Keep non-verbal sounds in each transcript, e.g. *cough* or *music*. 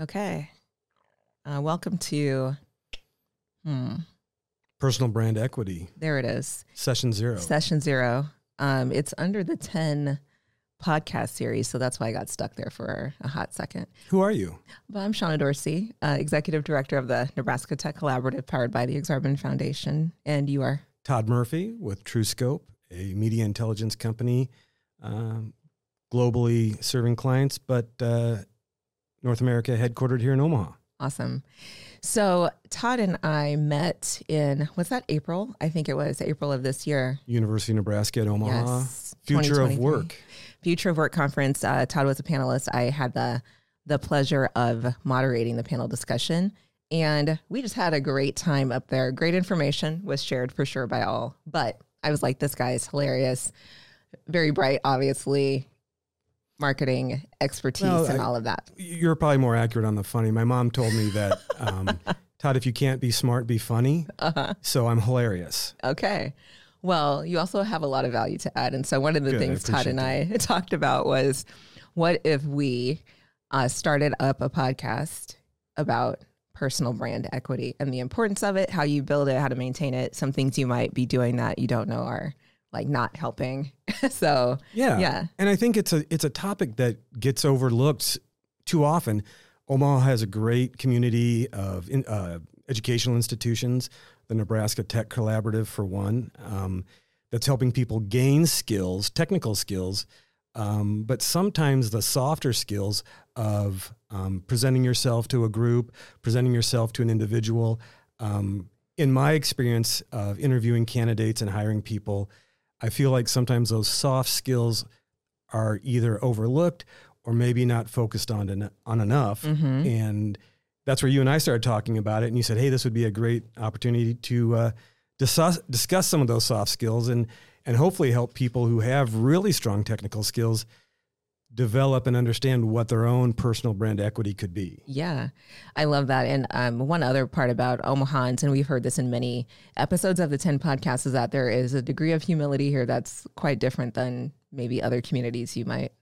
Okay. Uh, welcome to, hmm, Personal brand equity, there it is, session zero. session zero. Um, it's under the TEN podcast series, so that's why I got stuck there for a hot second. Who are you? But I'm Shonna Dorsey, uh, Executive Director of the Nebraska Tech Collaborative powered by the Exarban Foundation. And you are? Todd Murphy with TrueScope, a media intelligence company, um, globally serving clients, but uh, North America headquartered here in Omaha. Awesome. So Todd and I met in, was that April? I think it was April of this year. University of Nebraska at Omaha. Yes, Future of Work. Future of Work conference. Uh, Todd was a panelist. I had the the pleasure of moderating the panel discussion, and we just had a great time up there. Great information was shared for sure by all. But I was like, this guy's hilarious, very bright, obviously, marketing expertise Well, and I- all of that. You're probably more accurate on the funny. My mom told me that, um, *laughs* Todd, if you can't be smart, be funny. Uh-huh. So I'm hilarious. Okay. Well, you also have a lot of value to add. And so one of the Good, things Todd and I appreciate *laughs* talked about was what if we uh, started up a podcast about personal brand equity and the importance of it, how you build it, how to maintain it, some things you might be doing that you don't know are like not helping. *laughs* so, Yeah. Yeah. And I think it's a it's a topic that gets overlooked too often. Omaha has a great community of in, uh, educational institutions, the Nebraska Tech Collaborative for one, um, that's helping people gain skills, technical skills, um, but sometimes the softer skills of um, presenting yourself to a group, presenting yourself to an individual. Um, in my experience of interviewing candidates and hiring people, I feel like sometimes those soft skills are either overlooked or maybe not focused on en- on enough. mhm. And that's where you and I started talking about it. And you said, "Hey, this would be a great opportunity to uh, discuss discuss some of those soft skills and and hopefully help people who have really strong technical skills develop and understand what their own personal brand equity could be." Yeah, I love that. And um, one other part about Omahans, and we've heard this in many episodes of the TEN podcasts, is that there is a degree of humility here that's quite different than maybe other communities you might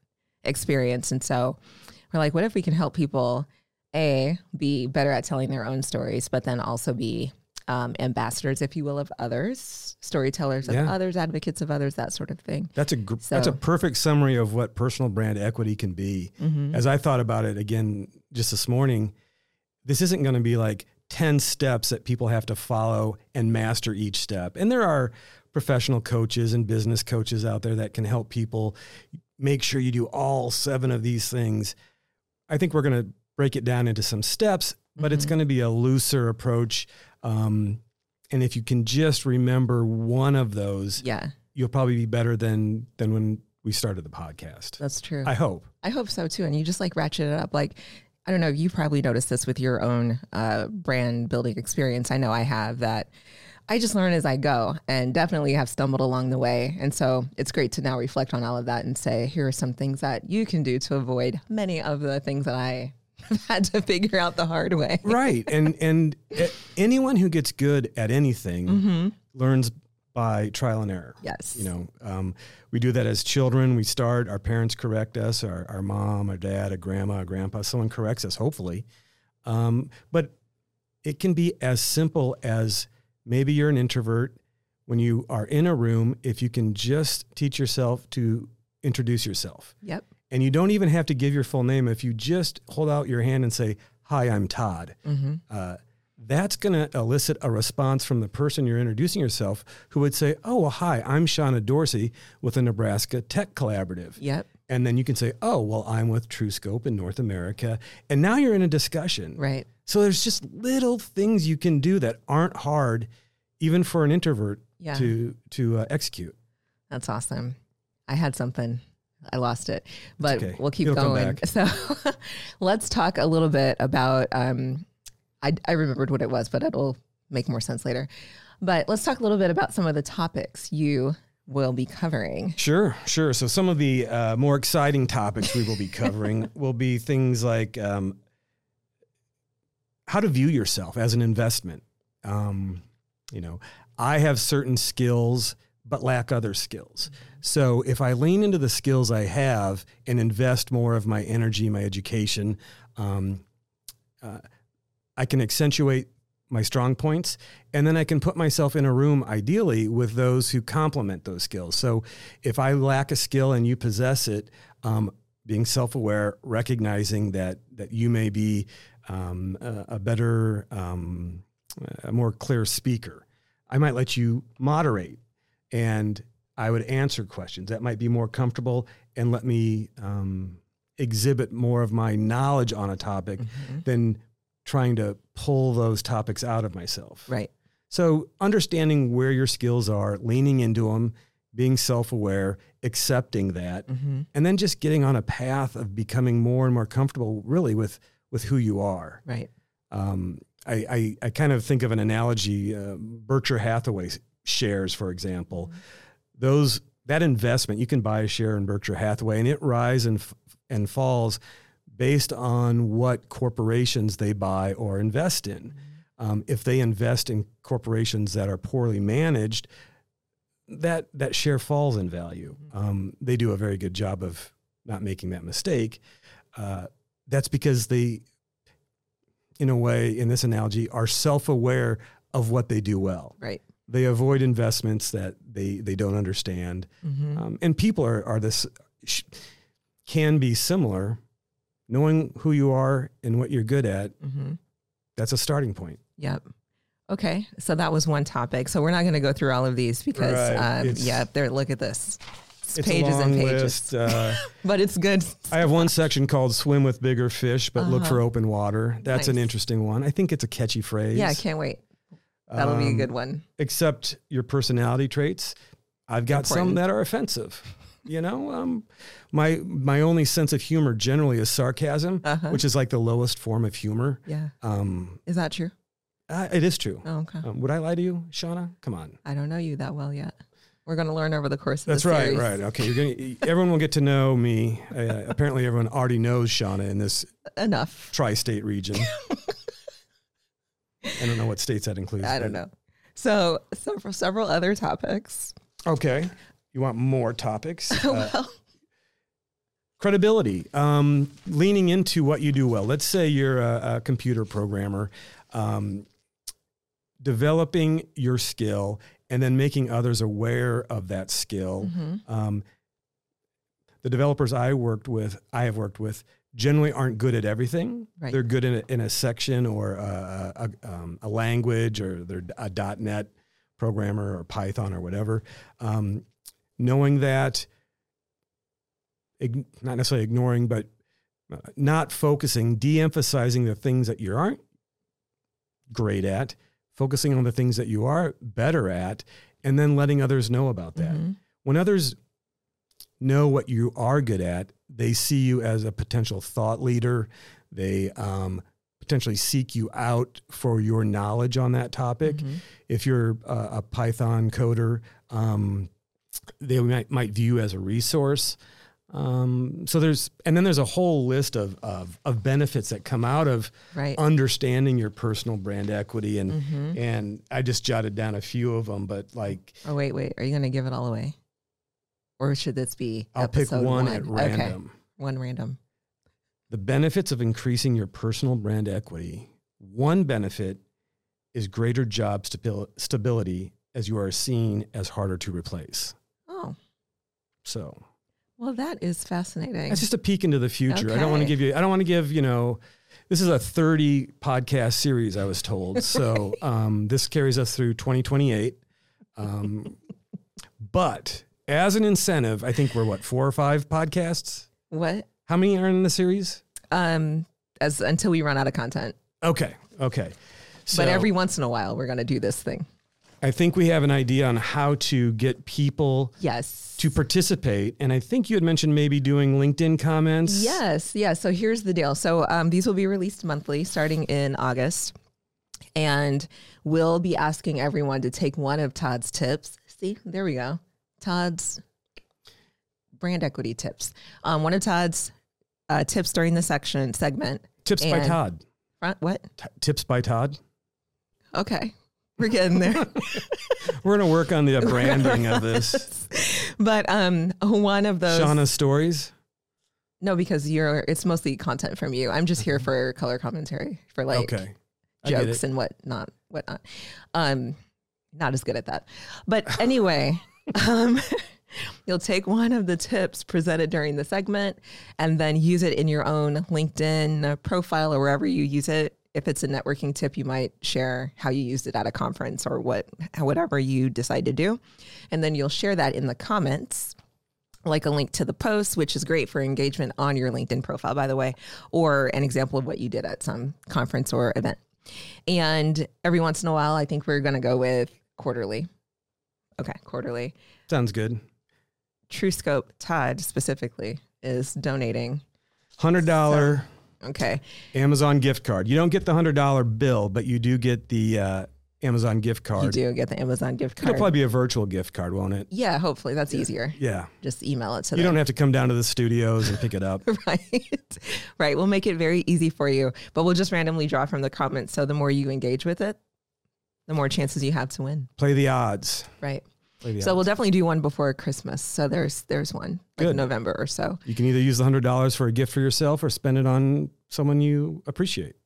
experience. And so we're like, what if we can help people, A, be better at telling their own stories, but then also be um, ambassadors, if you will, of others, storytellers of Yeah. others, advocates of others, that sort of thing. That's a gr- that's a perfect summary of what personal brand equity can be. Mm-hmm. As I thought about it again just this morning, this isn't going to be like 10 steps that people have to follow and master each step. And there are professional coaches and business coaches out there that can help people make sure you do all seven of these things. I think we're going to break it down into some steps, but it's Mhm. going to be a looser approach. Um, and if you can just remember one of those, Yeah, you'll probably be better than than when we started the podcast. that's true. I hope. I hope so too. And you just like ratchet it up. Like, I don't know, you probably noticed this with your own uh, brand building experience. I know I have that. I just learn as I go and definitely have stumbled along the way. And so it's great to now reflect on all of that and say, here are some things that you can do to avoid many of the things that I have had to figure out the hard way. right and and anyone who gets good at anything Mm-hmm. learns by trial and error Yes. you know um, we do that as children we start our parents correct us our, our mom our dad a grandma a grandpa someone corrects us hopefully um, but it can be as simple as maybe you're an introvert when you are in a room if you can just teach yourself to introduce yourself Yep. And you don't even have to give your full name if you just hold out your hand and say hi i'm todd Mm-hmm. uh, that's going to elicit a response from the person you're introducing yourself who would say, Oh, well, hi, I'm Shonna Dorsey with the Nebraska Tech Collaborative. Yep. And then you can say, Oh, well, I'm with TrueScope in North America. And now you're in a discussion. Right. So there's just little things you can do that aren't hard, even for an introvert Yeah. to, to uh, execute. That's awesome. I had something. I lost it, but okay. we'll keep It'll going. *laughs* So *laughs* let's talk a little bit about. Um, I, I remembered what it was, but it'll make more sense later. But let's talk a little bit about some of the topics you will be covering. Sure, sure. So some of the uh, more exciting topics we will be covering *laughs* will be things like um, how to view yourself as an investment. Um, you know, I have certain skills but lack other skills. So if I lean into the skills I have and invest more of my energy, my education, um, uh, I can accentuate my strong points, and then I can put myself in a room ideally with those who complement those skills. So if I lack a skill and you possess it, um, being self-aware, recognizing that that you may be um, a, a, better, um, a more clear speaker, I might let you moderate, and I would answer questions that might be more comfortable and let me um, exhibit more of my knowledge on a topic mm-hmm. than trying to pull those topics out of myself. Right. So understanding where your skills are, leaning into them, being self-aware, accepting that, mm-hmm. and then just getting on a path of becoming more and more comfortable, really with with who you are. Right. Um, I, I, I kind of think of an analogy: uh, Berkshire Hathaway shares, for example. Mm-hmm. Those that investment, you can buy a share in Berkshire Hathaway, and it rises and and falls based on what corporations they buy or invest in. Um, if they invest in corporations that are poorly managed, that that share falls in value. Um, they do a very good job of not making that mistake. Uh, that's because they, in a way, in this analogy, are self-aware of what they do well. Right. They avoid investments that they they don't understand, mm-hmm. um, and people are are this can be similar knowing who you are and what you're good at, mm-hmm. that's a starting point. Yep. Okay, so that was one topic. So we're not going to go through all of these because, right. um, yeah, there. Look at this. It's, it's pages and pages. Uh, *laughs* but it's good. I have one section called "Swim with Bigger Fish, but uh-huh. look for open water." That's nice. an interesting one. I think it's a catchy phrase. Yeah, I can't wait. That'll um, be a um, good one. Except your personality traits. I've got Important. some that are offensive. You know, um, my my only sense of humor generally is sarcasm, uh-huh. which is like the lowest form of humor. Yeah. Um, is that true? Uh, it is true. Oh, okay. Um, would I lie to you, Shonna? Come on. I don't know you that well yet. We're going to learn over the course of That's right, series. right. Okay, you're going *laughs* everyone will get to know me. Uh, apparently everyone already knows Shonna in this enough tri-state region. *laughs* I don't know what states that includes. I don't know. So, so for several other topics. Okay. You want more topics? *laughs* well, uh, credibility, um, leaning into what you do well. Let's say you're a, a computer programmer, um, developing your skill and then making others aware of that skill. Mm-hmm. Um, the developers I worked with, I have worked with, generally aren't good at everything. Right. They're good in a, in a section or a, a, um, a, language, or they're a .NET programmer or Python or whatever. Um, knowing that, not necessarily ignoring, but uh, not focusing, de emphasizing the things that you aren't great at, focusing on the things that you are better at, and then letting others know about that. Mm-hmm. When others know what you are good at, they see you as a potential thought leader. They um, potentially seek you out for your knowledge on that topic. Mm-hmm. If you're a, a Python coder, um, they might, might view as a resource. Um, so there's, and then there's a whole list of, of, of benefits that come out of right. understanding your personal brand equity. And, mm-hmm. and I just jotted down a few of them, but like, oh, wait, wait, are you going to give it all away? Or should this be, I'll pick one, one, at random. Okay. One random. The benefits of increasing your personal brand equity. One benefit is greater job stability as you are seen as harder to replace. Oh. So, well, that is fascinating. That's just a peek into the future. Okay. I don't want to give you. I don't want to give you know. This is a 30 podcast series, I was told. So *laughs* um, this carries us through 2028. Um, but as an incentive, I think we're what four or five podcasts. What? How many are in the series? Um, as until we run out of content. Okay. Okay. So, but every once in a while, we're going to do this thing. I think we have an idea on how to get people yes to participate. And I think you had mentioned maybe doing LinkedIn comments. Yes, yes. So here's the deal. So um, these will be released monthly starting in August, and we'll be asking everyone to take one of Todd's tips. See, there we go. Todd's brand equity tips. Um, one of Todd's uh, tips during the section segment. Tips by Todd. Front what? T- tips by Todd. Okay. *laughs* We're getting there. *laughs* We're going to work on the *laughs* branding of this. But um, one of those Shonna's stories. No, because you're it's mostly content from you. I'm just here for color commentary for like okay. Jokes and what not whatnot. Um, not as good at that. But anyway, um, *laughs* you'll take one of the tips presented during the segment and then use it in your own LinkedIn uh, profile or wherever you use it. If it's a networking tip, you might share how you used it at a conference or what whatever you decide to do, and then you'll share that in the comments like a link to the post, which is great for engagement on your LinkedIn profile, by the way, or an example of what you did at some conference or event. And every once in a while, I think we're going to go with quarterly. Okay, quarterly. Sounds good. TrueScope Todd specifically is donating. Hundred dollar Okay. Amazon gift card. You don't get the hundred dollar bill, but you do get the uh, Amazon gift card. You do get the Amazon gift card. It'll probably be a virtual gift card, won't it? yeah, hopefully that's easier. Yeah. Just email it to You them. don't have to come down to the studios and pick it up. *laughs* right right we'll make it very easy for you but we'll just randomly draw from the comments so the more you engage with it the more chances you have to win Play the odds. right Play the so odds. we'll definitely do one before christmas so there's there's one like Good. november or so You can either use the hundred dollars for a gift for yourself or spend it on someone you appreciate.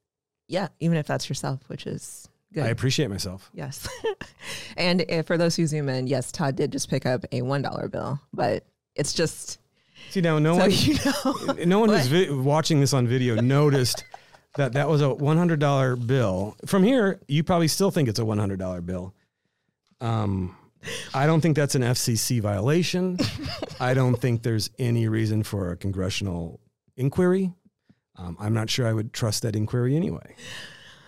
yeah even if that's yourself which is good I appreciate myself. yes *laughs* and if, for those who zoom in yes todd did just pick up a one dollar bill but it's just See now, no so one, *laughs* you know no one who's vi- watching this on video noticed that that was a one hundred dollar bill. From here, you probably still think it's a one hundred dollar bill. Um, I don't think that's an FCC violation. *laughs* I don't think there's any reason for a congressional inquiry. Um, I'm not sure I would trust that inquiry anyway.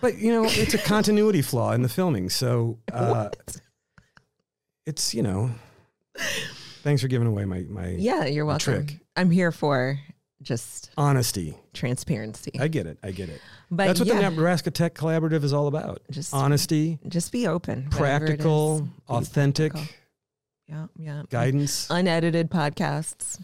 But you know, it's a *laughs* continuity flaw in the filming. So uh, it's you know, thanks for giving away my my yeah you're welcome trick. i'm here for just honesty. transparency I get it. I get it. but That's what yeah, the Nebraska Tech Collaborative is all about. just Honesty, just be open whatever it is. practical, authentic practical. yeah yeah guidance. unedited podcasts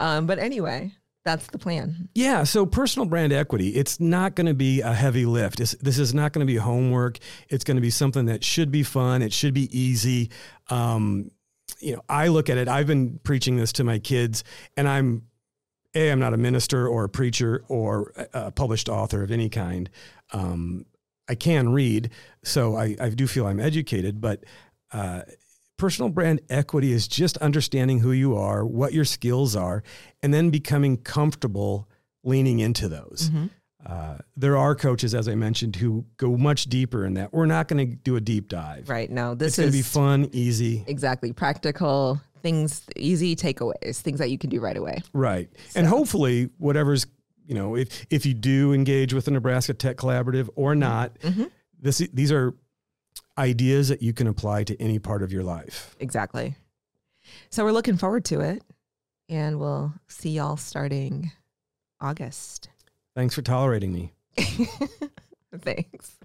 um but anyway that's the plan Yeah. So personal brand equity, it's not going to be a heavy lift. It's, this is not going to be homework. It's going to be something that should be fun. It should be easy. Um, you know, I look at it, I've been preaching this to my kids and I'm, A, I'm not a minister or a preacher or a published author of any kind. Um, I can read, so I, I do feel I'm educated, but uh, personal brand equity is just understanding who you are, what your skills are, and then becoming comfortable leaning into those. Mm-hmm. Uh, there are coaches, as I mentioned, who go much deeper in that. We're not going to do a deep dive. right now It's is going to be fun, easy. exactly practical things easy takeaways things that you can do right away Right. And hopefully, whatever's, you know, if, if you do engage with the Nebraska Tech Collaborative or not, Mhm. this, these are ideas that you can apply to any part of your life. exactly so we're looking forward to it and we'll see y'all starting august Thanks for tolerating me. *laughs* thanks